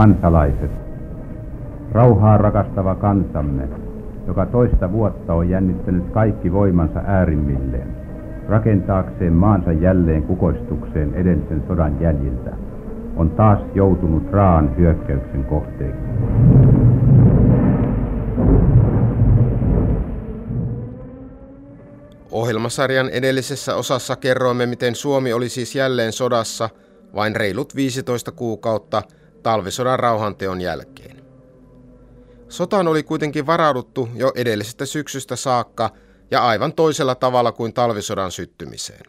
Kansalaiset, rauhaa rakastava kansamme, joka toista vuotta on jännittänyt kaikki voimansa äärimmilleen, rakentaakseen maansa jälleen kukoistukseen edellisen sodan jäljiltä, on taas joutunut raan hyökkäyksen kohteeksi. Ohjelmasarjan edellisessä osassa kerroimme, miten Suomi oli siis jälleen sodassa vain reilut 15 kuukautta talvisodan rauhanteon jälkeen. Sotaan oli kuitenkin varauduttu jo edellisestä syksystä saakka ja aivan toisella tavalla kuin talvisodan syttymiseen.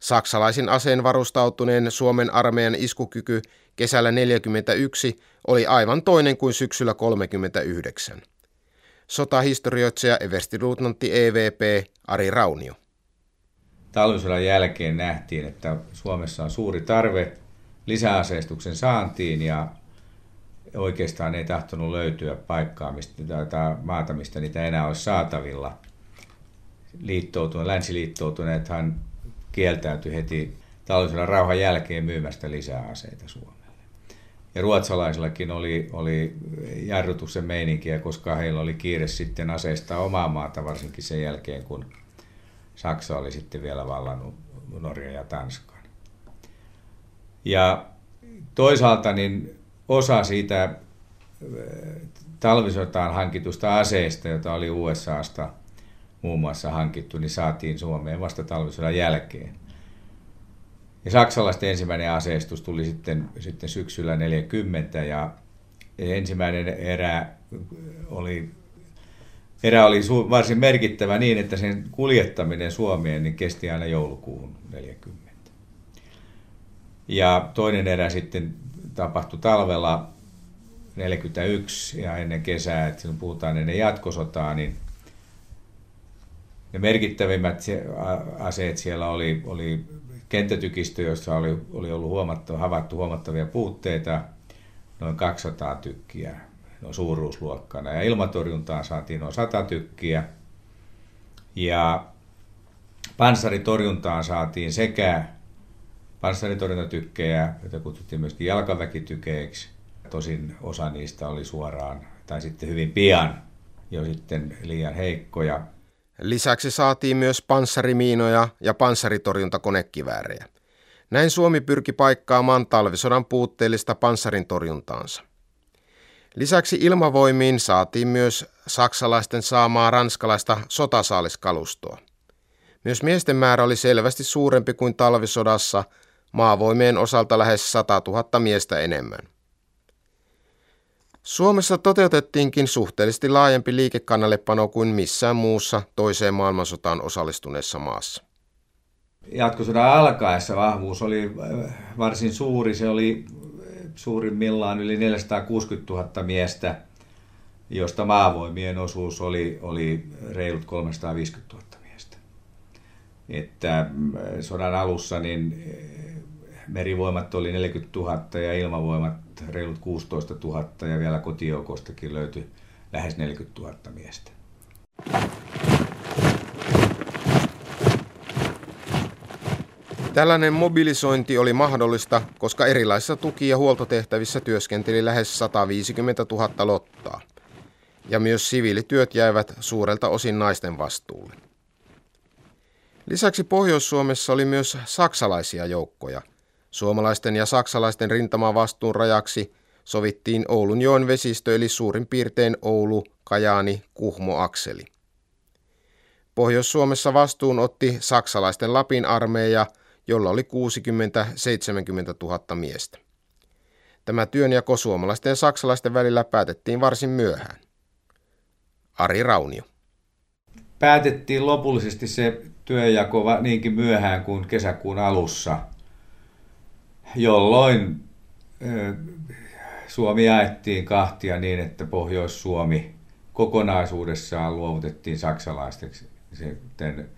Saksalaisin aseen varustautuneen Suomen armeijan iskukyky kesällä 1941 oli aivan toinen kuin syksyllä 1939 sotahistorioitsija everstiluutnantti EVP Ari Raunio. Talvisodan jälkeen nähtiin, että Suomessa on suuri tarve lisäaseistuksen saantiin ja oikeastaan ei tahtonut löytyä paikkaa mistä, tai maata, mistä niitä enää olisi saatavilla. Liittoutuneet, länsiliittoutuneethan kieltäytyi heti talvisodan rauhan jälkeen myymästä lisää aseita Suomeen. Ja ruotsalaisillakin oli, oli jarrutuksen meininkiä, koska heillä oli kiire sitten aseistaa omaa maata, varsinkin sen jälkeen, kun Saksa oli sitten vielä vallannut Norja ja Tanskan. Ja toisaalta niin osa siitä äh, talvisotaan hankitusta aseista, jota oli USAsta muun muassa hankittu, niin saatiin Suomeen vasta talvisodan jälkeen. Ja saksalaisten ensimmäinen aseistus tuli sitten, sitten syksyllä 40 ja ensimmäinen erä oli, erä oli varsin merkittävä niin, että sen kuljettaminen Suomeen niin kesti aina joulukuun 40. Ja toinen erä sitten tapahtui talvella 41 ja ennen kesää, että silloin puhutaan ennen jatkosotaa, niin ne merkittävimmät aseet siellä oli, oli kenttätykistö, jossa oli, oli ollut huomattava, havaittu huomattavia puutteita, noin 200 tykkiä no suuruusluokkana. Ja ilmatorjuntaan saatiin noin 100 tykkiä. Ja panssaritorjuntaan saatiin sekä panssaritorjuntatykkejä, joita kutsuttiin myöskin jalkaväkitykeiksi. Tosin osa niistä oli suoraan, tai sitten hyvin pian jo sitten liian heikkoja. Lisäksi saatiin myös panssarimiinoja ja panssaritorjuntakonekiväärejä. Näin Suomi pyrki paikkaamaan talvisodan puutteellista panssarin torjuntaansa. Lisäksi ilmavoimiin saatiin myös saksalaisten saamaa ranskalaista sotasaaliskalustoa. Myös miesten määrä oli selvästi suurempi kuin talvisodassa, maavoimien osalta lähes 100 000 miestä enemmän. Suomessa toteutettiinkin suhteellisesti laajempi liikekannallepano kuin missään muussa toiseen maailmansotaan osallistuneessa maassa. Jatkosodan alkaessa vahvuus oli äh, varsin suuri. Se oli suurimmillaan yli 460 000 miestä, josta maavoimien osuus oli, oli reilut 350 000 miestä. Että äh, sodan alussa niin merivoimat oli 40 000 ja ilmavoimat reilut 16 000 ja vielä kotijoukostakin löytyi lähes 40 000 miestä. Tällainen mobilisointi oli mahdollista, koska erilaisissa tuki- ja huoltotehtävissä työskenteli lähes 150 000 lottaa. Ja myös siviilityöt jäivät suurelta osin naisten vastuulle. Lisäksi Pohjois-Suomessa oli myös saksalaisia joukkoja – Suomalaisten ja saksalaisten rintamavastuun rajaksi sovittiin Oulun joen vesistö eli suurin piirtein Oulu, Kajaani, Kuhmo-akseli. Pohjois-Suomessa vastuun otti saksalaisten Lapin armeija, jolla oli 60-70 000 miestä. Tämä työnjako suomalaisten ja saksalaisten välillä päätettiin varsin myöhään. Ari Raunio. Päätettiin lopullisesti se työnjako niinkin myöhään kuin kesäkuun alussa – jolloin Suomi jaettiin kahtia niin, että Pohjois-Suomi kokonaisuudessaan luovutettiin saksalaiseksi sitten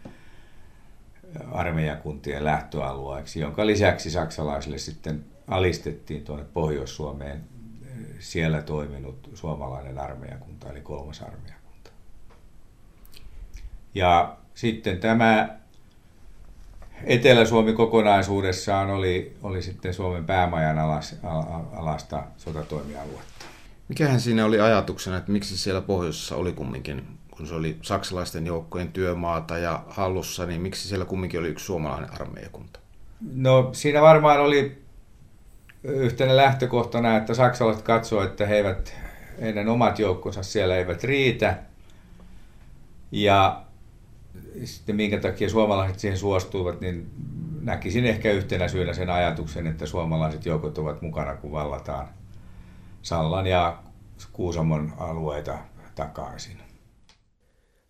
armeijakuntien lähtöalueeksi, jonka lisäksi saksalaisille sitten alistettiin tuonne Pohjois-Suomeen siellä toiminut suomalainen armeijakunta, eli kolmas armeijakunta. Ja sitten tämä Etelä-Suomi kokonaisuudessaan oli, oli sitten Suomen päämajan alas, alasta sotatoimialuetta. Mikähän siinä oli ajatuksena, että miksi siellä pohjoisessa oli kumminkin, kun se oli saksalaisten joukkojen työmaata ja hallussa, niin miksi siellä kumminkin oli yksi suomalainen armeijakunta? No siinä varmaan oli yhtenä lähtökohtana, että saksalaiset katsoivat, että he eivät, heidän omat joukkonsa siellä eivät riitä. Ja sitten minkä takia suomalaiset siihen suostuivat, niin näkisin ehkä yhtenä syynä sen ajatuksen, että suomalaiset joukot ovat mukana, kun vallataan Sallan ja Kuusamon alueita takaisin.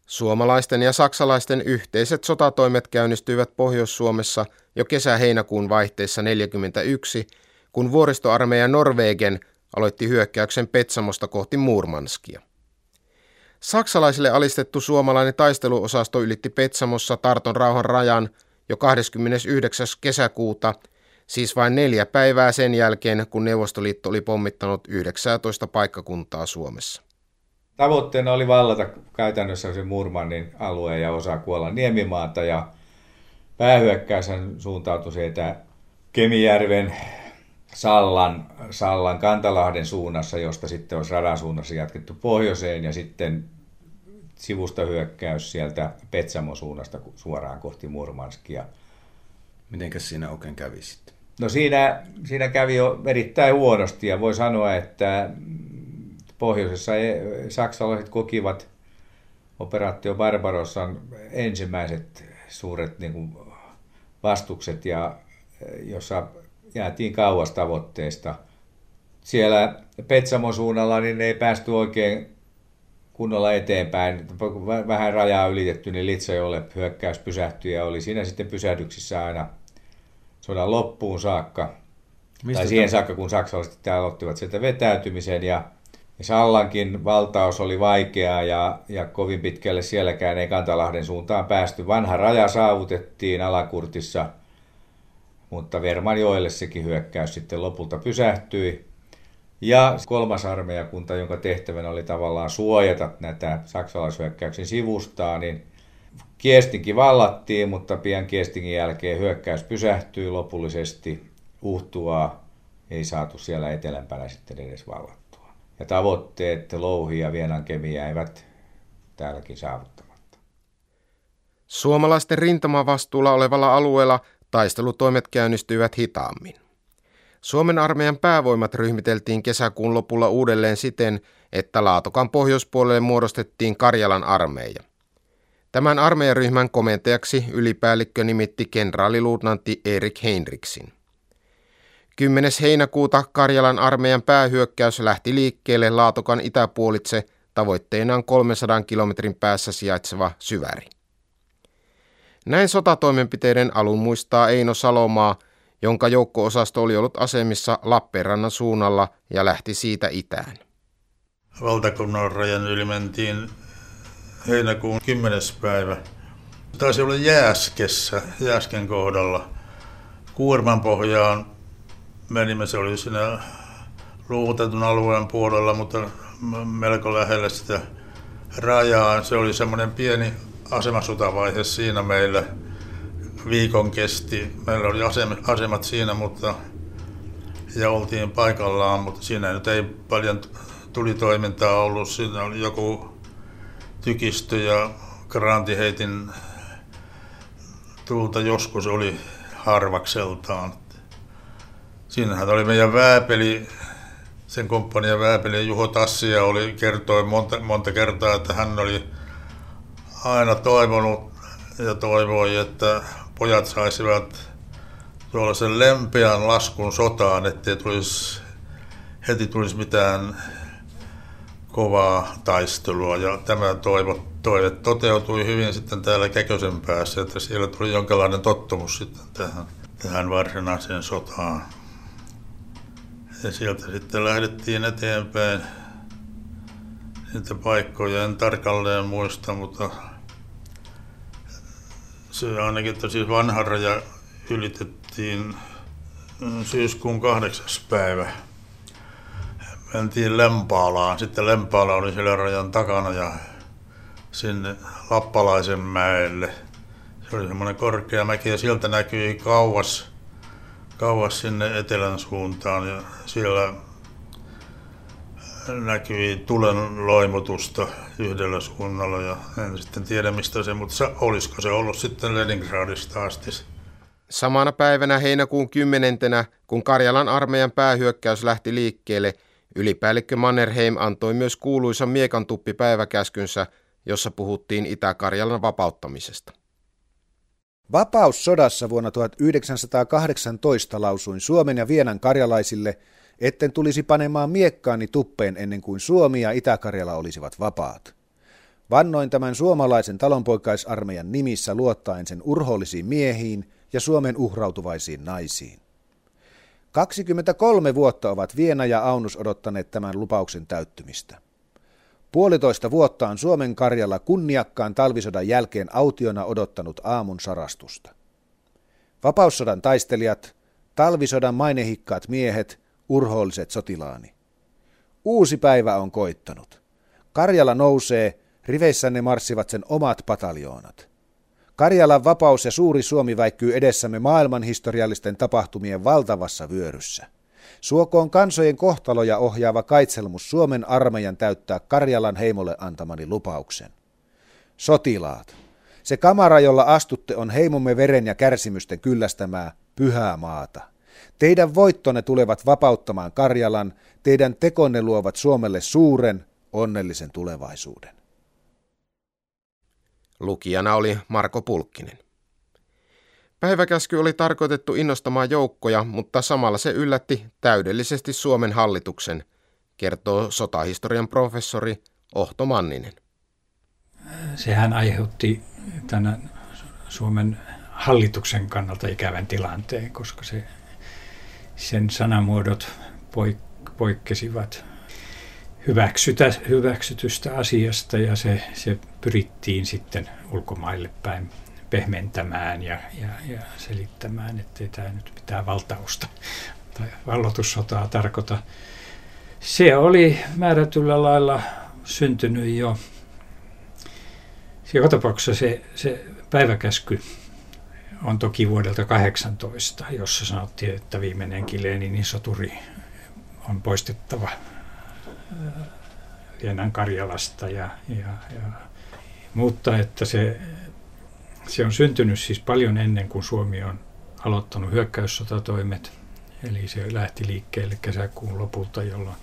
Suomalaisten ja saksalaisten yhteiset sotatoimet käynnistyivät Pohjois-Suomessa jo kesä-heinäkuun vaihteessa 1941, kun vuoristoarmeija Norwegen aloitti hyökkäyksen Petsamosta kohti Murmanskia. Saksalaisille alistettu suomalainen taisteluosasto ylitti Petsamossa Tarton rauhan rajan jo 29. kesäkuuta, siis vain neljä päivää sen jälkeen, kun Neuvostoliitto oli pommittanut 19 paikkakuntaa Suomessa. Tavoitteena oli vallata käytännössä se Murmanin alue ja osa Kuolan niemimaata ja päähyökkäys suuntautui sieltä Kemijärven Sallan, Sallan Kantalahden suunnassa, josta sitten olisi radan suunnassa jatkettu pohjoiseen ja sitten sivusta hyökkäys sieltä Petsamon suunnasta suoraan kohti Murmanskia. Mitenkäs siinä oikein kävi sitten? No siinä, siinä kävi jo erittäin huonosti ja voi sanoa, että pohjoisessa e- saksalaiset kokivat operaatio Barbarossan ensimmäiset suuret niin kuin, vastukset, ja, jossa jäätiin kauas tavoitteesta. Siellä Petsamon suunnalla niin ei päästy oikein kunnolla eteenpäin. Vähän rajaa ylitetty, niin Litsajolle hyökkäys pysähtyi ja oli siinä sitten pysähdyksissä aina sodan loppuun saakka. Mistä tai siihen tämän? saakka, kun saksalaiset aloittivat sieltä vetäytymisen ja, ja Sallankin valtaus oli vaikeaa ja, ja kovin pitkälle sielläkään ei Kantalahden suuntaan päästy. Vanha raja saavutettiin Alakurtissa – mutta Vermanjoelle sekin hyökkäys sitten lopulta pysähtyi. Ja kolmas armeijakunta, jonka tehtävänä oli tavallaan suojata näitä saksalaishyökkäyksen sivustaa, niin Kiestinkin vallattiin, mutta pian Kiestingin jälkeen hyökkäys pysähtyi lopullisesti. Uhtuaa ei saatu siellä etelämpänä sitten edes vallattua. Ja tavoitteet Louhi ja Vienan kemiä eivät täälläkin saavuttamatta. Suomalaisten rintamavastuulla olevalla alueella Taistelutoimet käynnistyivät hitaammin. Suomen armeijan päävoimat ryhmiteltiin kesäkuun lopulla uudelleen siten, että Laatokan pohjoispuolelle muodostettiin Karjalan armeija. Tämän armeijaryhmän komentajaksi ylipäällikkö nimitti kenraaliluutnantti Erik Heinriksin. 10. heinäkuuta Karjalan armeijan päähyökkäys lähti liikkeelle Laatokan itäpuolitse tavoitteenaan 300 kilometrin päässä sijaitseva syväri. Näin sotatoimenpiteiden alun muistaa Eino Salomaa, jonka joukko-osasto oli ollut asemissa Lappeenrannan suunnalla ja lähti siitä itään. Valtakunnan rajan yli mentiin heinäkuun 10. päivä. Taisi olla Jääskessä, Jääsken kohdalla. Kuorman pohjaan menimme, se oli siinä luovutetun alueen puolella, mutta melko lähellä sitä rajaa. Se oli semmoinen pieni asemasotavaihe siinä meillä viikon kesti. Meillä oli asemat siinä, mutta ja oltiin paikallaan, mutta siinä nyt ei paljon tulitoimintaa ollut. Siinä oli joku tykistö ja grantiheitin tulta joskus oli harvakseltaan. Siinähän oli meidän vääpeli, sen komppanian vääpeli Juho Tassia oli, kertoi monta, monta kertaa, että hän oli aina toivonut ja toivoi, että pojat saisivat tuollaisen lempeän laskun sotaan, ettei tulisi, heti tulisi mitään kovaa taistelua. Ja tämä toivo, toive toteutui hyvin sitten täällä Käkösen päässä, että siellä tuli jonkinlainen tottumus sitten tähän, tähän varsinaiseen sotaan. Ja sieltä sitten lähdettiin eteenpäin. Niitä paikkoja en tarkalleen muista, mutta se ainakin, että siis vanha raja ylitettiin mm, syyskuun kahdeksas päivä. Mentiin Lempaalaan. Sitten Lempaala oli siellä rajan takana ja sinne Lappalaisen mäelle. Se oli semmoinen korkea mäki ja sieltä näkyi kauas, kauas sinne etelän suuntaan ja siellä näkyi tulen loimutusta yhdellä suunnalla ja en sitten tiedä mistä se, mutta olisiko se ollut sitten Leningradista asti. Samana päivänä heinäkuun kymmenentenä, kun Karjalan armeijan päähyökkäys lähti liikkeelle, ylipäällikkö Mannerheim antoi myös kuuluisan miekantuppi päiväkäskynsä, jossa puhuttiin Itä-Karjalan vapauttamisesta. Vapaussodassa vuonna 1918 lausuin Suomen ja Vienan karjalaisille, etten tulisi panemaan miekkaani tuppeen ennen kuin Suomi ja Itä-Karjala olisivat vapaat. Vannoin tämän suomalaisen talonpoikaisarmeijan nimissä luottaen sen urhollisiin miehiin ja Suomen uhrautuvaisiin naisiin. 23 vuotta ovat Viena ja Aunus odottaneet tämän lupauksen täyttymistä. Puolitoista vuotta on Suomen Karjalla kunniakkaan talvisodan jälkeen autiona odottanut aamun sarastusta. Vapaussodan taistelijat, talvisodan mainehikkaat miehet, urhoolliset sotilaani. Uusi päivä on koittanut. Karjala nousee, riveissänne marssivat sen omat pataljoonat. Karjalan vapaus ja suuri Suomi väikkyy edessämme maailmanhistoriallisten tapahtumien valtavassa vyöryssä. Suokoon kansojen kohtaloja ohjaava kaitselmus Suomen armeijan täyttää Karjalan heimolle antamani lupauksen. Sotilaat, se kamara, jolla astutte, on heimomme veren ja kärsimysten kyllästämää pyhää maata. Teidän voittonne tulevat vapauttamaan Karjalan, teidän tekonne luovat Suomelle suuren, onnellisen tulevaisuuden. Lukijana oli Marko Pulkkinen. Päiväkäsky oli tarkoitettu innostamaan joukkoja, mutta samalla se yllätti täydellisesti Suomen hallituksen, kertoo sotahistorian professori Ohto Manninen. Sehän aiheutti tämän Suomen hallituksen kannalta ikävän tilanteen, koska se, sen sanamuodot poik- poikkesivat hyväksytä, hyväksytystä asiasta ja se, se pyrittiin sitten ulkomaille päin pehmentämään ja, ja, ja selittämään, ettei tämä nyt mitään valtausta tai vallotussotaa tarkoita. Se oli määrätyllä lailla syntynyt jo. Joka tapauksessa se, se päiväkäsky on toki vuodelta 18, jossa sanottiin, että viimeinenkin Leninin soturi on poistettava Vienan Karjalasta. Ja, ja, ja, mutta että se, se on syntynyt siis paljon ennen kuin Suomi on aloittanut hyökkäyssotatoimet. Eli se lähti liikkeelle kesäkuun lopulta, jolloin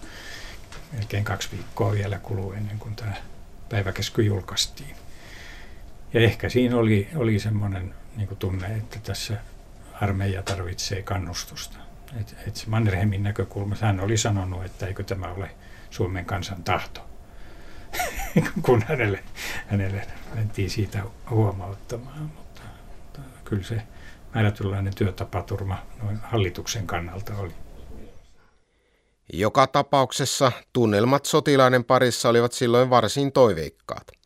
melkein kaksi viikkoa vielä kuluu ennen kuin tämä päiväkesky julkaistiin. Ja ehkä siinä oli, oli semmoinen niin tunne, että tässä armeija tarvitsee kannustusta. Et, et Mannerheimin näkökulma, hän oli sanonut, että eikö tämä ole Suomen kansan tahto, kun hänelle, hänelle mentiin siitä huomauttamaan. Mutta, mutta kyllä se määrätynlainen työtapaturma noin hallituksen kannalta oli. Joka tapauksessa tunnelmat sotilaiden parissa olivat silloin varsin toiveikkaat.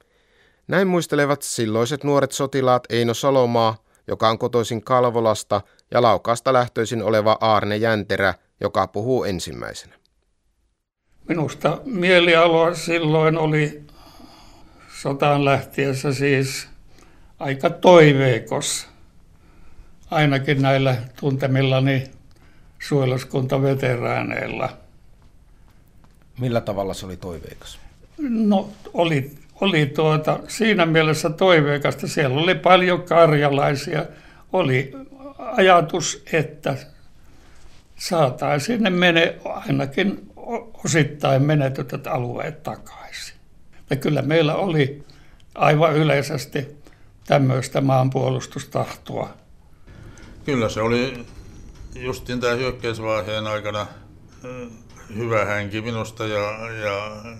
Näin muistelevat silloiset nuoret sotilaat Eino Salomaa, joka on kotoisin Kalvolasta, ja Laukaasta lähtöisin oleva Aarne Jänterä, joka puhuu ensimmäisenä. Minusta mielialoa silloin oli sotaan lähtiessä siis aika toiveikos, ainakin näillä tuntemillani suojeluskuntaveteraaneilla. Millä tavalla se oli toiveikas? No oli, oli tuota, siinä mielessä toiveikasta. Siellä oli paljon karjalaisia. Oli ajatus, että saataisiin ne mene ainakin osittain menetetyt alueet takaisin. Ja kyllä meillä oli aivan yleisesti tämmöistä maanpuolustustahtoa. Kyllä se oli justin tämän hyökkäysvaiheen aikana hyvä hänki minusta ja, ja, ja,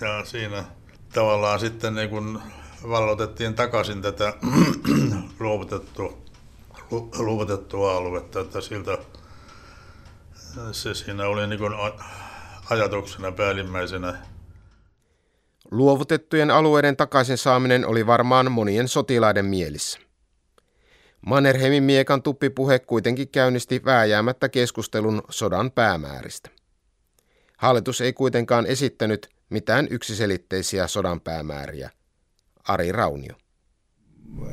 ja siinä tavallaan sitten niin kun vallotettiin takaisin tätä luovutettua, luovutettua aluetta, että siltä se siinä oli niin kuin ajatuksena päällimmäisenä. Luovutettujen alueiden takaisin saaminen oli varmaan monien sotilaiden mielissä. Mannerheimin miekan tuppipuhe kuitenkin käynnisti vääjäämättä keskustelun sodan päämääristä. Hallitus ei kuitenkaan esittänyt mitään yksiselitteisiä sodan päämääriä. Ari Raunio.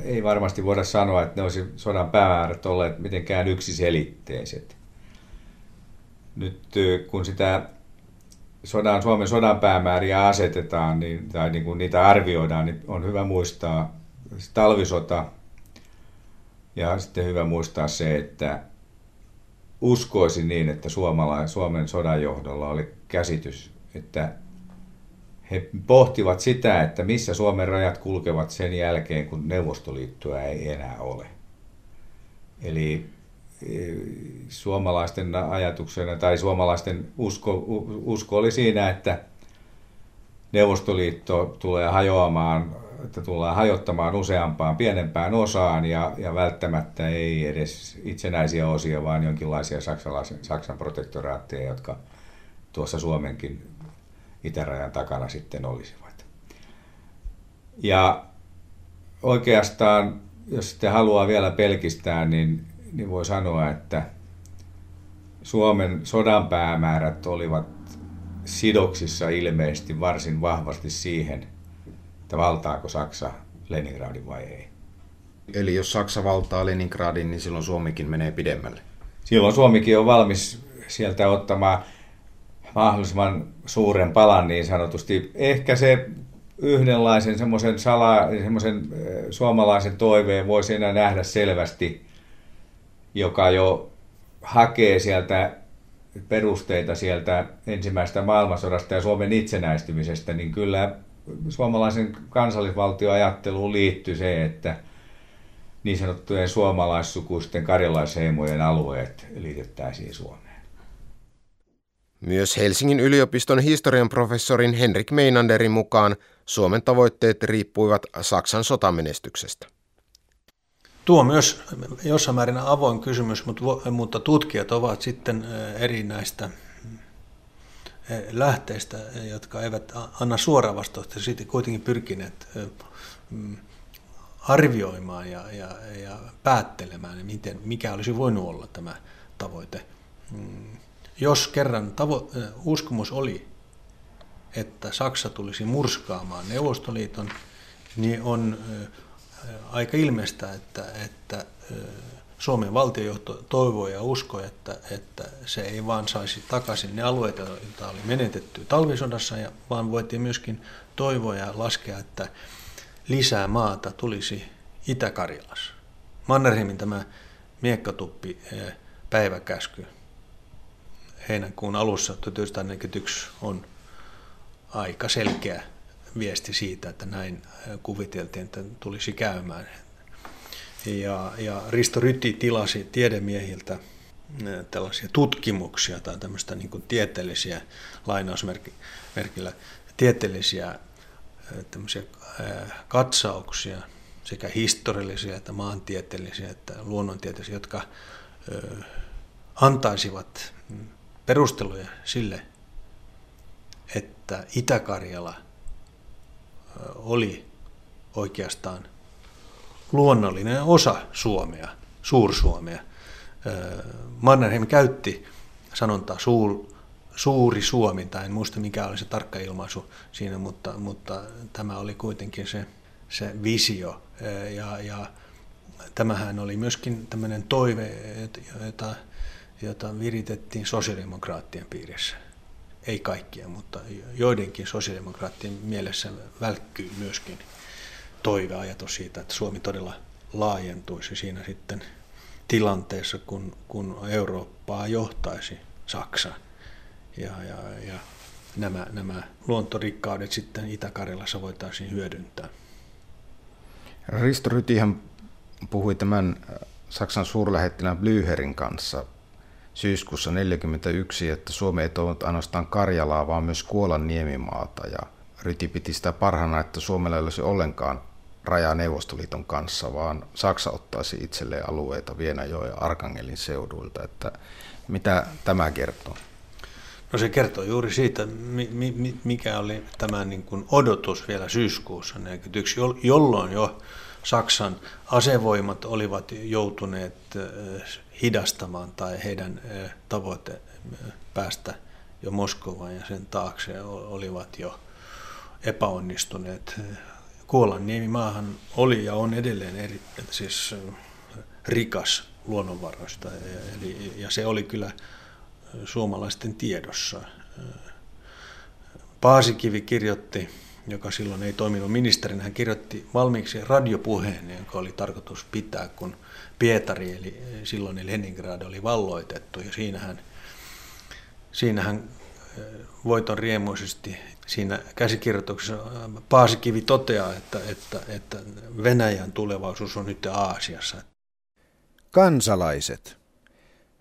ei varmasti voida sanoa, että ne olisi sodan päämäärät olleet mitenkään yksiselitteiset. Nyt kun sitä sodan, Suomen sodan päämääriä asetetaan niin, tai niin kuin niitä arvioidaan, niin on hyvä muistaa talvisota ja sitten hyvä muistaa se, että uskoisin niin, että Suomen sodan johdolla oli käsitys, että he pohtivat sitä, että missä Suomen rajat kulkevat sen jälkeen, kun Neuvostoliittoa ei enää ole. Eli e, suomalaisten ajatuksena tai suomalaisten usko, usko oli siinä, että Neuvostoliitto tulee hajoamaan, että tullaan hajottamaan useampaan pienempään osaan ja, ja välttämättä ei edes itsenäisiä osia, vaan jonkinlaisia Saksan protektoraatteja, jotka tuossa Suomenkin itärajan takana sitten olisivat. Ja oikeastaan, jos sitten haluaa vielä pelkistää, niin, niin voi sanoa, että Suomen sodan päämäärät olivat sidoksissa ilmeisesti varsin vahvasti siihen, että valtaako Saksa Leningradin vai ei. Eli jos Saksa valtaa Leningradin, niin silloin Suomikin menee pidemmälle. Silloin Suomikin on valmis sieltä ottamaan mahdollisimman suuren palan niin sanotusti. Ehkä se yhdenlaisen semmoisen, sala, semmoisen suomalaisen toiveen voisi enää nähdä selvästi, joka jo hakee sieltä perusteita sieltä ensimmäisestä maailmansodasta ja Suomen itsenäistymisestä, niin kyllä suomalaisen kansallisvaltioajatteluun liittyy se, että niin sanottujen suomalaissukuisten karjalaisheimojen alueet liitettäisiin Suomeen. Myös Helsingin yliopiston historian professorin Henrik Meinanderin mukaan Suomen tavoitteet riippuivat Saksan sotamenestyksestä. Tuo on myös jossain määrin avoin kysymys, mutta tutkijat ovat sitten eri näistä lähteistä, jotka eivät anna suoraa vastausta, sitten kuitenkin pyrkineet mm, arvioimaan ja, ja, ja päättelemään, miten, mikä olisi voinut olla tämä tavoite. Jos kerran tavo- uskomus oli, että Saksa tulisi murskaamaan Neuvostoliiton, niin on aika ilmeistä, että, että Suomen valtiojohto toivoi ja uskoi, että, että se ei vaan saisi takaisin ne alueita, joita oli menetetty talvisodassa, ja vaan voitiin myöskin toivoa ja laskea, että lisää maata tulisi Itä-Karjalassa. Mannerheimin tämä miekkatuppi päiväkäsky heinäkuun alussa 1941 on aika selkeä viesti siitä, että näin kuviteltiin, että tulisi käymään. Ja, ja Risto Ryti tilasi tiedemiehiltä tällaisia tutkimuksia tai tämmöistä niin tieteellisiä lainausmerkillä tieteellisiä tämmöisiä katsauksia, sekä historiallisia että maantieteellisiä että luonnontieteellisiä, jotka antaisivat perusteluja sille, että Itä-Karjala oli oikeastaan luonnollinen osa Suomea, Suur-Suomea. Mannerheim käytti sanontaa suur, suuri Suomi, tai en muista mikä oli se tarkka ilmaisu siinä, mutta, mutta tämä oli kuitenkin se, se visio. Ja, ja tämähän oli myöskin tämmöinen toive, jota jota viritettiin sosiaalidemokraattien piirissä. Ei kaikkia, mutta joidenkin sosiaalidemokraattien mielessä välkkyy myöskin toiveajatus siitä, että Suomi todella laajentuisi siinä sitten tilanteessa, kun, kun Eurooppaa johtaisi Saksa. Ja, ja, ja nämä, nämä luontorikkaudet sitten Itä-Karjalassa voitaisiin hyödyntää. Risto Rytihän puhui tämän Saksan suurlähettilään Blüherin kanssa syyskuussa 1941, että Suomi ei toivonut ainoastaan Karjalaa, vaan myös Kuolan niemimaata. Ja Ryti piti sitä parhaana, että Suomella ei olisi ollenkaan rajaa Neuvostoliiton kanssa, vaan Saksa ottaisi itselleen alueita Vienajoen ja Arkangelin seuduilta. Että mitä tämä kertoo? No se kertoo juuri siitä, mikä oli tämä niin odotus vielä syyskuussa 1941, jolloin jo Saksan asevoimat olivat joutuneet hidastamaan tai heidän tavoite päästä jo Moskovaan ja sen taakse olivat jo epäonnistuneet Kuolan maahan oli ja on edelleen eri, siis rikas luonnonvaroista eli, ja se oli kyllä suomalaisten tiedossa. Paasikivi kirjoitti, joka silloin ei toiminut ministerinä, hän kirjoitti valmiiksi radiopuheen, jonka oli tarkoitus pitää, kun Pietari, eli silloin Leningrad oli valloitettu, ja siinähän, siinähän voiton riemuisesti siinä käsikirjoituksessa Paasikivi toteaa, että, että, että Venäjän tulevaisuus on nyt Aasiassa. Kansalaiset.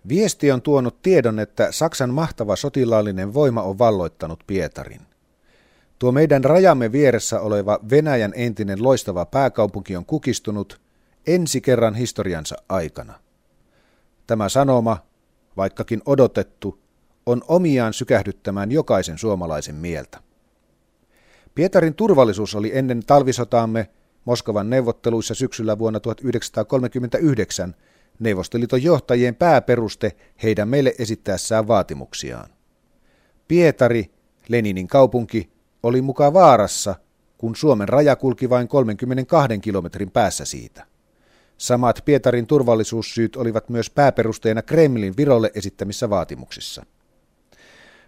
Viesti on tuonut tiedon, että Saksan mahtava sotilaallinen voima on valloittanut Pietarin. Tuo meidän rajamme vieressä oleva Venäjän entinen loistava pääkaupunki on kukistunut ensi kerran historiansa aikana. Tämä sanoma, vaikkakin odotettu, on omiaan sykähdyttämään jokaisen suomalaisen mieltä. Pietarin turvallisuus oli ennen talvisotaamme Moskovan neuvotteluissa syksyllä vuonna 1939 Neuvostoliiton johtajien pääperuste heidän meille esittäessään vaatimuksiaan. Pietari, Leninin kaupunki, oli mukaan vaarassa, kun Suomen raja kulki vain 32 kilometrin päässä siitä. Samat Pietarin turvallisuussyyt olivat myös pääperusteena Kremlin Virolle esittämissä vaatimuksissa.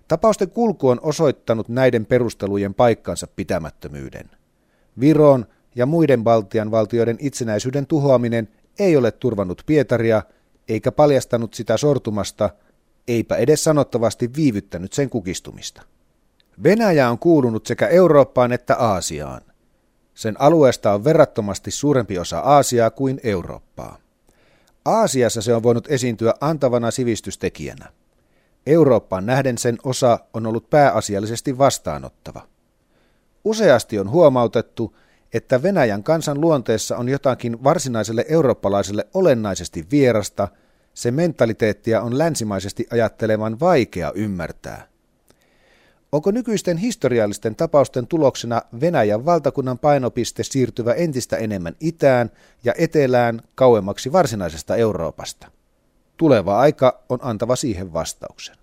Tapausten kulku on osoittanut näiden perustelujen paikkansa pitämättömyyden. Viron ja muiden Baltian valtioiden itsenäisyyden tuhoaminen ei ole turvannut Pietaria eikä paljastanut sitä sortumasta, eipä edes sanottavasti viivyttänyt sen kukistumista. Venäjä on kuulunut sekä Eurooppaan että Aasiaan. Sen alueesta on verrattomasti suurempi osa Aasiaa kuin Eurooppaa. Aasiassa se on voinut esiintyä antavana sivistystekijänä. Eurooppaan nähden sen osa on ollut pääasiallisesti vastaanottava. Useasti on huomautettu, että Venäjän kansan luonteessa on jotakin varsinaiselle eurooppalaiselle olennaisesti vierasta, se mentaliteettia on länsimaisesti ajattelevan vaikea ymmärtää. Onko nykyisten historiallisten tapausten tuloksena Venäjän valtakunnan painopiste siirtyvä entistä enemmän itään ja etelään kauemmaksi varsinaisesta Euroopasta? Tuleva aika on antava siihen vastauksen.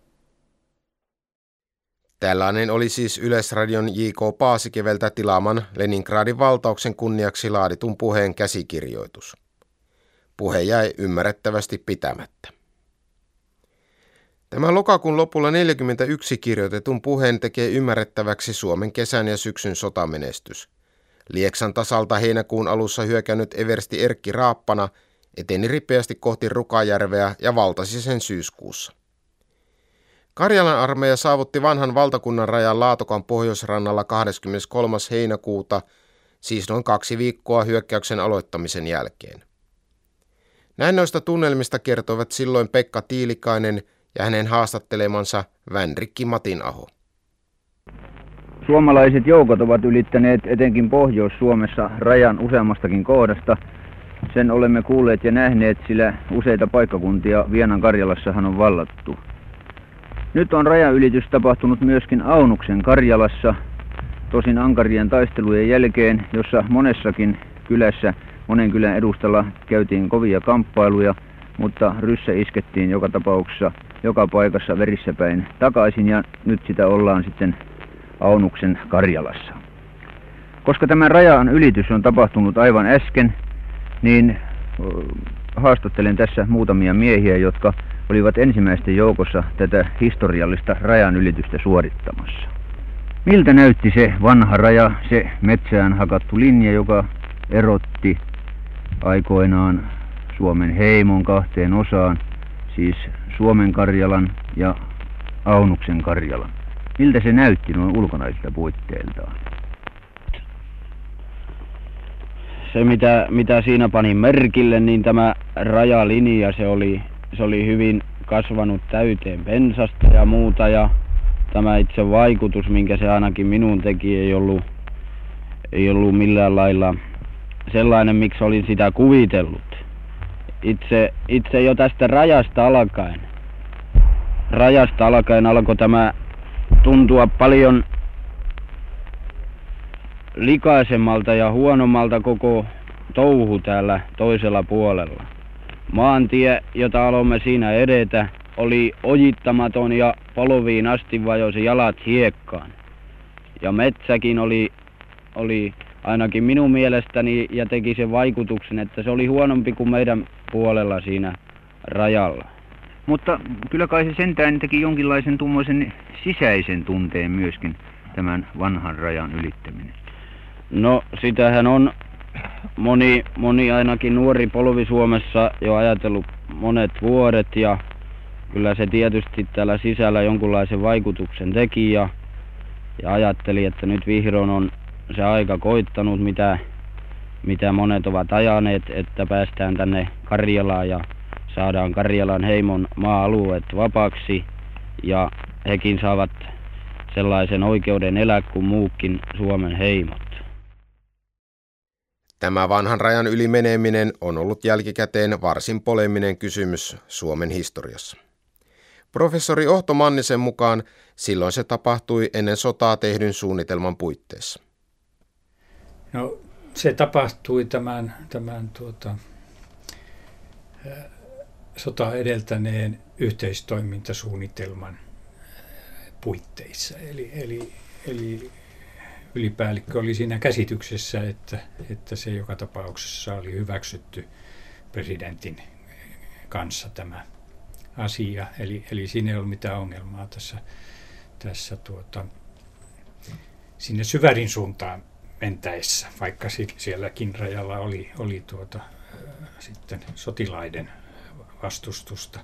Tällainen oli siis Yleisradion J.K. Paasikeveltä tilaaman Leningradin valtauksen kunniaksi laaditun puheen käsikirjoitus. Puhe jäi ymmärrettävästi pitämättä. Tämä lokakuun lopulla 41 kirjoitetun puheen tekee ymmärrettäväksi Suomen kesän ja syksyn sotamenestys. Lieksan tasalta heinäkuun alussa hyökännyt Eversti Erkki Raappana eteni ripeästi kohti Rukajärveä ja valtasi sen syyskuussa. Karjalan armeija saavutti vanhan valtakunnan rajan Laatokan pohjoisrannalla 23. heinäkuuta, siis noin kaksi viikkoa hyökkäyksen aloittamisen jälkeen. Näin noista tunnelmista kertoivat silloin Pekka Tiilikainen ja hänen haastattelemansa Vänrikki Matinaho. Suomalaiset joukot ovat ylittäneet etenkin Pohjois-Suomessa rajan useammastakin kohdasta. Sen olemme kuulleet ja nähneet, sillä useita paikkakuntia Vienan Karjalassahan on vallattu. Nyt on rajaylitys tapahtunut myöskin Aunuksen Karjalassa, tosin ankarien taistelujen jälkeen, jossa monessakin kylässä, monen kylän edustalla käytiin kovia kamppailuja, mutta ryssä iskettiin joka tapauksessa joka paikassa verissä päin takaisin ja nyt sitä ollaan sitten Aunuksen Karjalassa. Koska tämä rajan ylitys on tapahtunut aivan äsken, niin haastattelen tässä muutamia miehiä, jotka olivat ensimmäisten joukossa tätä historiallista rajan ylitystä suorittamassa. Miltä näytti se vanha raja, se metsään hakattu linja, joka erotti aikoinaan Suomen heimon kahteen osaan, siis Suomen Karjalan ja Aunuksen Karjalan. Miltä se näytti noin ulkonaisilta puitteiltaan? Se mitä, mitä siinä panin merkille, niin tämä rajalinja, se oli, se oli hyvin kasvanut täyteen pensasta ja muuta ja tämä itse vaikutus, minkä se ainakin minun teki, ei ollut, ei ollut millään lailla sellainen, miksi olin sitä kuvitellut itse, itse jo tästä rajasta alkaen. Rajasta alkaen alkoi tämä tuntua paljon likaisemmalta ja huonommalta koko touhu täällä toisella puolella. Maantie, jota aloimme siinä edetä, oli ojittamaton ja polviin asti vajosi jalat hiekkaan. Ja metsäkin oli, oli ainakin minun mielestäni ja teki sen vaikutuksen, että se oli huonompi kuin meidän puolella siinä rajalla. Mutta kyllä kai se sentään teki jonkinlaisen tuommoisen sisäisen tunteen myöskin tämän vanhan rajan ylittäminen. No sitähän on moni, moni ainakin nuori polvi Suomessa jo ajatellut monet vuodet ja kyllä se tietysti täällä sisällä jonkunlaisen vaikutuksen teki ja, ja ajatteli, että nyt vihdoin on se aika koittanut, mitä, mitä monet ovat ajaneet, että päästään tänne Karjalaan ja saadaan Karjalan heimon maa-alueet vapaaksi ja hekin saavat sellaisen oikeuden elää kuin muukin Suomen heimot. Tämä vanhan rajan yli meneminen on ollut jälkikäteen varsin poleminen kysymys Suomen historiassa. Professori Ohto Mannisen mukaan silloin se tapahtui ennen sotaa tehdyn suunnitelman puitteissa. No, se tapahtui tämän, tämän tuota, sota edeltäneen yhteistoimintasuunnitelman puitteissa. Eli, eli, eli ylipäällikkö oli siinä käsityksessä, että, että se joka tapauksessa oli hyväksytty presidentin kanssa tämä asia. Eli, eli siinä ei ollut mitään ongelmaa tässä, tässä tuota, sinne syvärin suuntaan mentäessä, vaikka sielläkin rajalla oli, oli tuota, sitten sotilaiden vastustusta.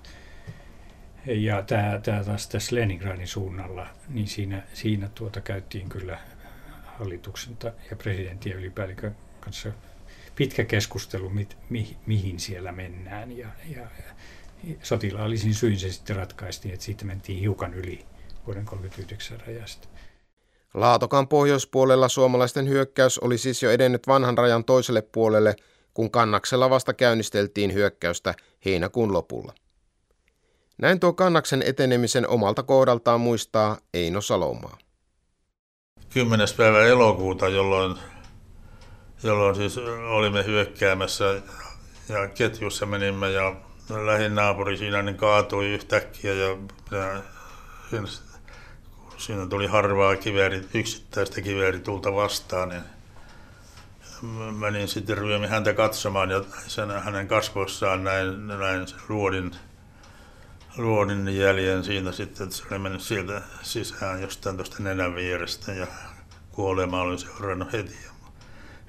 Ja tämä, tämä taas tässä Leningradin suunnalla, niin siinä, siinä tuota käytiin kyllä hallituksen ja presidentin ja ylipäällikön kanssa pitkä keskustelu, mit, mi, mihin siellä mennään. Ja, ja, ja sotilaallisin syin se sitten ratkaistiin, että siitä mentiin hiukan yli vuoden 1939 rajasta. Laatokan pohjoispuolella suomalaisten hyökkäys oli siis jo edennyt vanhan rajan toiselle puolelle, kun kannaksella vasta käynnisteltiin hyökkäystä heinäkuun lopulla. Näin tuo kannaksen etenemisen omalta kohdaltaan muistaa Eino Salomaa. 10. päivä elokuuta, jolloin, jolloin siis olimme hyökkäämässä ja ketjussa menimme ja lähin naapuri siinä niin kaatui yhtäkkiä ja, ja siinä, tuli harvaa kivääri, yksittäistä kivääritulta vastaan, niin menin sitten ryömi häntä katsomaan ja sen, hänen kasvoissaan näin, näin ruodin, ruodin jäljen siinä sitten, että se oli mennyt sieltä sisään jostain tuosta nenän vierestä ja kuolema oli seurannut heti,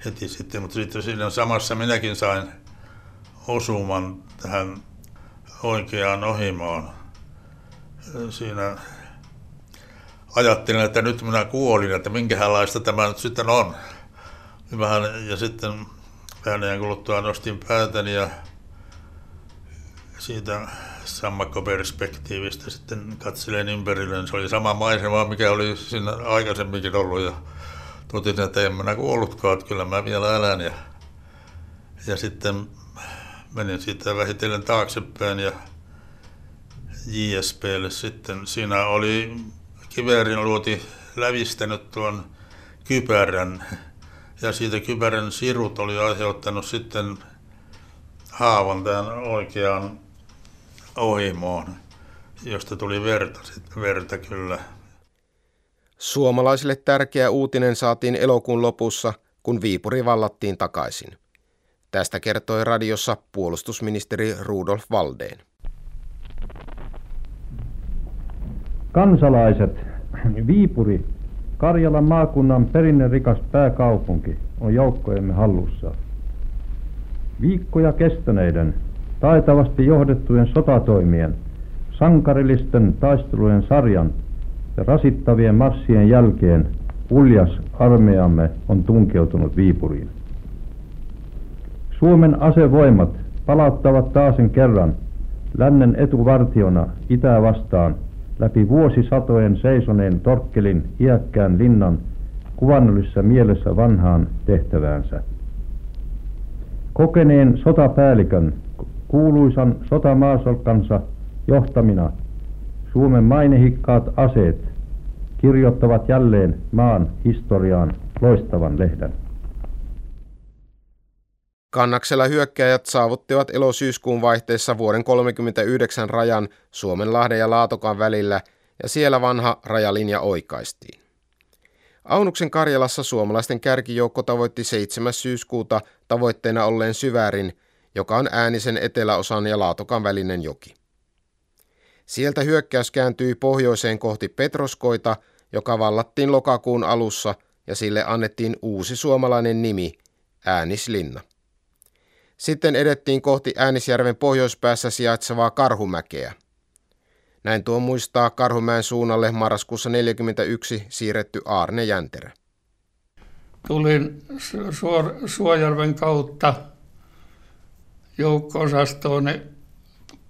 heti sitten, mutta sitten siinä samassa minäkin sain osuman tähän oikeaan ohimoon. Siinä ajattelin, että nyt minä kuolin, että minkälaista tämä nyt sitten on vähän, ja sitten vähän ajan kuluttua nostin päätäni ja siitä sammakkoperspektiivistä sitten katselen ympärille. Se oli sama maisema, mikä oli siinä aikaisemminkin ollut ja totesin, että en minä kuollutkaan, että kyllä mä vielä elän. Ja, ja sitten menin siitä vähitellen taaksepäin ja JSPlle sitten. Siinä oli kiverin luoti lävistänyt tuon kypärän ja siitä kypärän sirut oli aiheuttanut sitten haavan tämän oikeaan ohimoon, josta tuli verta, verta kyllä. Suomalaisille tärkeä uutinen saatiin elokuun lopussa, kun Viipuri vallattiin takaisin. Tästä kertoi radiossa puolustusministeri Rudolf Valdeen. Kansalaiset, Viipuri Karjalan maakunnan perinnerikas pääkaupunki on joukkojemme hallussa. Viikkoja kestäneiden, taitavasti johdettujen sotatoimien, sankarillisten taistelujen sarjan ja rasittavien marssien jälkeen uljas armeijamme on tunkeutunut Viipuriin. Suomen asevoimat palauttavat taasen kerran lännen etuvartiona itää vastaan läpi vuosisatojen seisoneen Torkkelin iäkkään linnan kuvannollisessa mielessä vanhaan tehtäväänsä. Kokeneen sotapäällikön, kuuluisan sotamaasolkansa johtamina Suomen mainehikkaat aseet kirjoittavat jälleen maan historiaan loistavan lehden. Kannaksella hyökkäjät saavuttivat elosyyskuun vaihteessa vuoden 39 rajan Suomen Lahden ja Laatokan välillä ja siellä vanha rajalinja oikaistiin. Aunuksen Karjalassa suomalaisten kärkijoukko tavoitti 7. syyskuuta tavoitteena olleen Syvärin, joka on äänisen eteläosan ja Laatokan välinen joki. Sieltä hyökkäys kääntyi pohjoiseen kohti Petroskoita, joka vallattiin lokakuun alussa ja sille annettiin uusi suomalainen nimi, Äänislinna. Sitten edettiin kohti Äänisjärven pohjoispäässä sijaitsevaa Karhumäkeä. Näin tuo muistaa Karhumäen suunnalle marraskuussa 1941 siirretty Aarne Jänterä. Tulin Suor- Suojärven kautta joukko-osastoon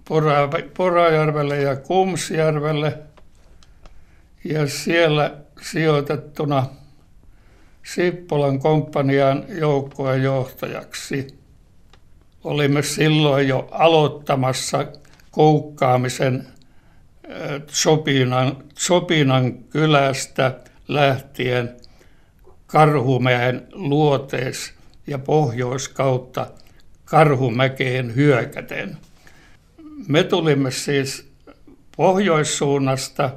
Pora- Porajärvelle ja Kumsjärvelle ja siellä sijoitettuna Sippolan komppanian joukkojen johtajaksi. Olimme silloin jo aloittamassa koukkaamisen Sopinan, Sopinan kylästä lähtien Karhumäen luotees ja pohjoiskautta Karhumäkeen hyökäten. Me tulimme siis pohjoissuunnasta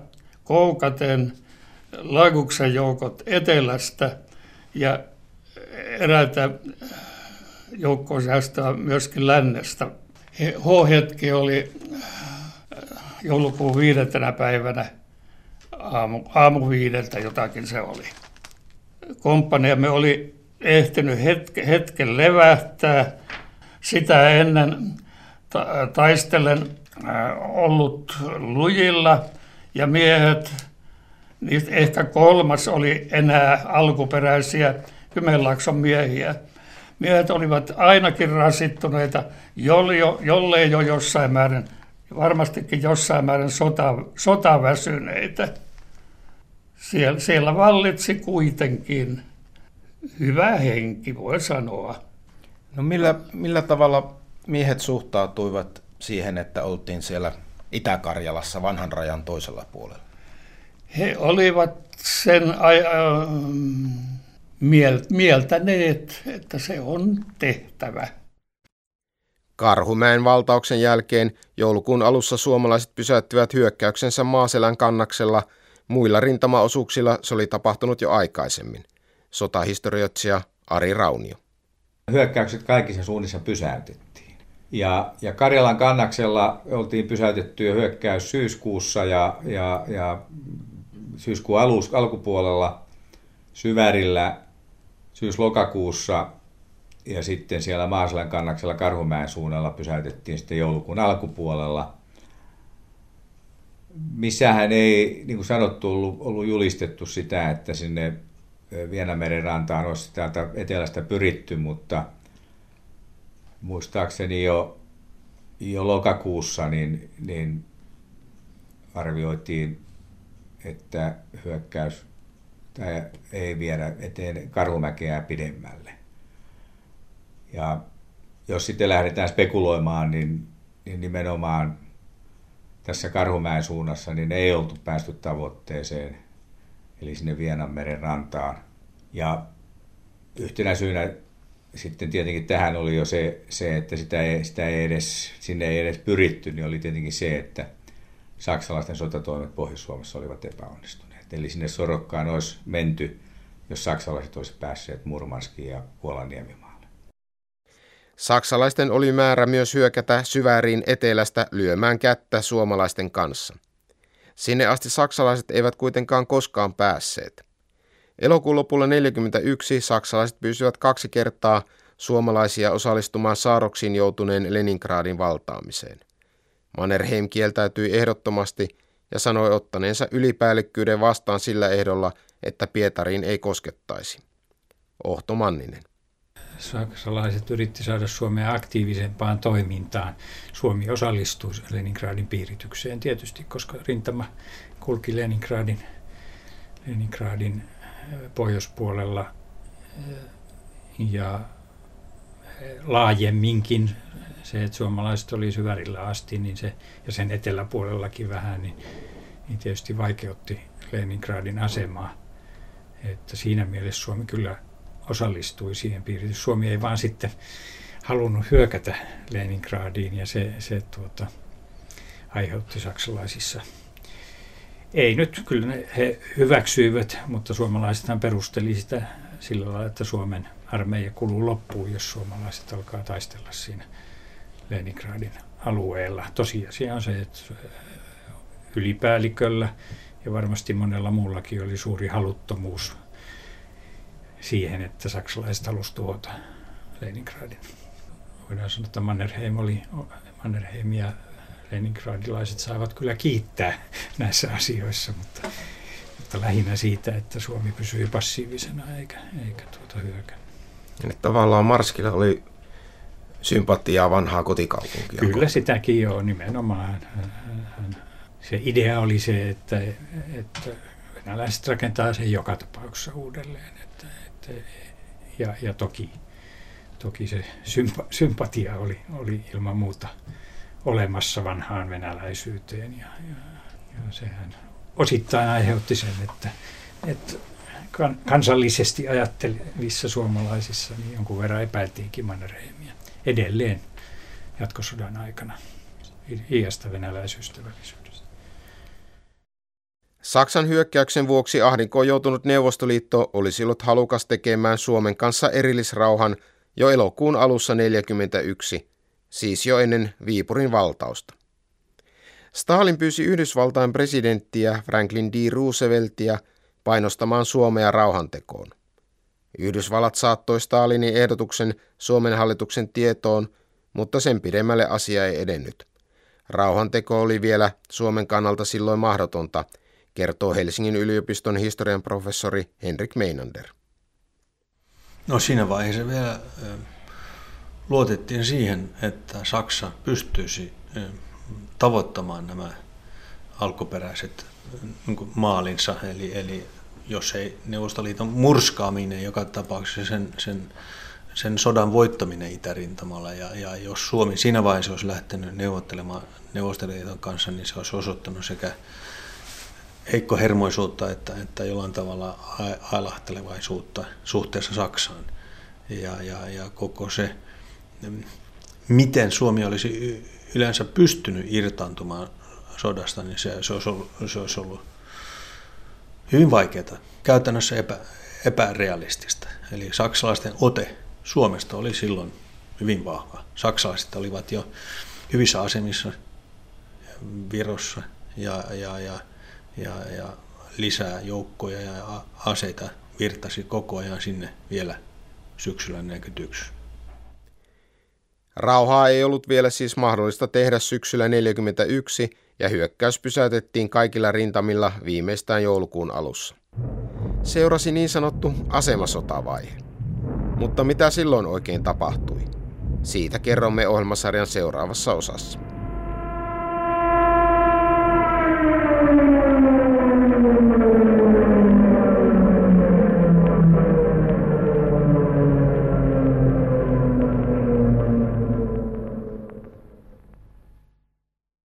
koukaten Laguksen joukot etelästä ja eräitä joukko myöskin lännestä. H-hetki oli joulukuun viidentenä päivänä aamu, aamu viideltä jotakin se oli. Komppaniamme oli ehtinyt hetke, hetken levähtää. Sitä ennen ta- taistelen äh, ollut lujilla ja miehet, niistä ehkä kolmas oli enää alkuperäisiä Kymenlaakson miehiä. Miehet olivat ainakin rasittuneita, jollei jo jossain määrin varmastikin jossain määrin sota, sotaväsyneitä. Siellä, siellä vallitsi kuitenkin hyvä henki, voi sanoa. No millä, millä tavalla miehet suhtautuivat siihen, että oltiin siellä Itä-Karjalassa vanhan rajan toisella puolella? He olivat sen äh, mieltäneet, että se on tehtävä. Karhumäen valtauksen jälkeen joulukuun alussa suomalaiset pysäyttivät hyökkäyksensä Maaselän kannaksella, muilla rintamaosuuksilla se oli tapahtunut jo aikaisemmin. Sotahistorioitsija Ari Raunio. Hyökkäykset kaikissa suunnissa pysäytettiin. Ja, ja Karjalan kannaksella oltiin pysäytetty jo hyökkäys syyskuussa ja, ja, ja syyskuun alus, alkupuolella Syvärillä syys-lokakuussa ja sitten siellä Maaselän kannaksella Karhumäen suunnalla pysäytettiin sitten joulukuun alkupuolella. Missähän ei, niin kuin sanottu, ollut, ollut julistettu sitä, että sinne Vienameren rantaan olisi täältä etelästä pyritty, mutta muistaakseni jo, jo lokakuussa niin, niin arvioitiin, että hyökkäys tai ei viedä eteen Karhumäkeä pidemmälle. Ja jos sitten lähdetään spekuloimaan, niin, niin nimenomaan tässä Karhumäen suunnassa niin ei oltu päästy tavoitteeseen, eli sinne Vienanmeren rantaan. Ja yhtenä syynä sitten tietenkin tähän oli jo se, se että sitä ei, sitä ei edes, sinne ei edes pyritty, niin oli tietenkin se, että saksalaisten sotatoimet Pohjois-Suomessa olivat epäonnistuneet. Eli sinne Sorokkaan olisi menty, jos saksalaiset olisivat päässeet Murmanskiin ja Kuolaniemimaan. Saksalaisten oli määrä myös hyökätä syväriin etelästä lyömään kättä suomalaisten kanssa. Sinne asti saksalaiset eivät kuitenkaan koskaan päässeet. Elokuun lopulla 1941 saksalaiset pyysivät kaksi kertaa suomalaisia osallistumaan saaroksiin joutuneen Leningradin valtaamiseen. Mannerheim kieltäytyi ehdottomasti ja sanoi ottaneensa ylipäällikkyyden vastaan sillä ehdolla, että Pietariin ei koskettaisi. Ohto Manninen saksalaiset yritti saada Suomea aktiivisempaan toimintaan. Suomi osallistui Leningradin piiritykseen tietysti, koska rintama kulki Leningradin, Leningradin pohjoispuolella ja laajemminkin se, että suomalaiset oli syvärillä asti niin se, ja sen eteläpuolellakin vähän, niin, niin tietysti vaikeutti Leningradin asemaa. Että siinä mielessä Suomi kyllä osallistui siihen piiriin. Suomi ei vaan sitten halunnut hyökätä Leningradiin ja se, se tuota, aiheutti saksalaisissa Ei nyt, kyllä ne, he hyväksyivät, mutta suomalaisethan perusteli sitä sillä lailla, että Suomen armeija kuluu loppuun, jos suomalaiset alkaa taistella siinä Leningradin alueella. Tosiasia on se, että ylipäälliköllä ja varmasti monella muullakin oli suuri haluttomuus siihen, että saksalaiset halusivat tuhota Leningradin. Voidaan sanoa, että Mannerheim, oli, Mannerheim ja leningradilaiset saavat kyllä kiittää näissä asioissa, mutta, mutta lähinnä siitä, että Suomi pysyy passiivisena eikä, eikä tuota hyökää. Tavallaan Marskilla oli sympatiaa vanhaa kotikaupunkia. Kyllä sitäkin jo nimenomaan. Se idea oli se, että, että venäläiset rakentaa sen joka tapauksessa uudelleen. Että, että, ja, ja toki, toki se sympa, sympatia oli, oli ilman muuta olemassa vanhaan venäläisyyteen. Ja, ja, ja sehän osittain aiheutti sen, että, että kansallisesti ajattelevissa suomalaisissa niin jonkun verran epäiltiinkin Mannerheimia edelleen jatkosodan aikana iästä venäläisystävällisyydestä. Saksan hyökkäyksen vuoksi ahdinkoon joutunut Neuvostoliitto olisi ollut halukas tekemään Suomen kanssa erillisrauhan jo elokuun alussa 1941, siis jo ennen Viipurin valtausta. Stalin pyysi Yhdysvaltain presidenttiä Franklin D. Rooseveltia painostamaan Suomea rauhantekoon. Yhdysvallat saattoi Stalinin ehdotuksen Suomen hallituksen tietoon, mutta sen pidemmälle asia ei edennyt. Rauhanteko oli vielä Suomen kannalta silloin mahdotonta, kertoo Helsingin yliopiston historian professori Henrik Meinander. No siinä vaiheessa vielä luotettiin siihen, että Saksa pystyisi tavoittamaan nämä alkuperäiset niin maalinsa, eli, eli jos ei Neuvostoliiton murskaaminen joka tapauksessa sen, sen, sen sodan voittaminen itärintamalla ja, ja jos Suomi siinä vaiheessa olisi lähtenyt neuvottelemaan Neuvostoliiton kanssa, niin se olisi osoittanut sekä heikkohermoisuutta että, että jollain tavalla ailahtelevaisuutta suhteessa Saksaan. Ja, ja, ja koko se, miten Suomi olisi yleensä pystynyt irtaantumaan sodasta, niin se, se, olisi, ollut, se olisi ollut hyvin vaikeaa, käytännössä epä, epärealistista. Eli saksalaisten ote Suomesta oli silloin hyvin vahva. Saksalaiset olivat jo hyvissä asemissa Virossa ja, ja, ja, ja, ja lisää joukkoja ja aseita virtasi koko ajan sinne vielä syksyllä 1941. Rauhaa ei ollut vielä siis mahdollista tehdä syksyllä 1941 ja hyökkäys pysäytettiin kaikilla rintamilla viimeistään joulukuun alussa. Seurasi niin sanottu asemasotavaihe. Mutta mitä silloin oikein tapahtui? Siitä kerromme ohjelmasarjan seuraavassa osassa.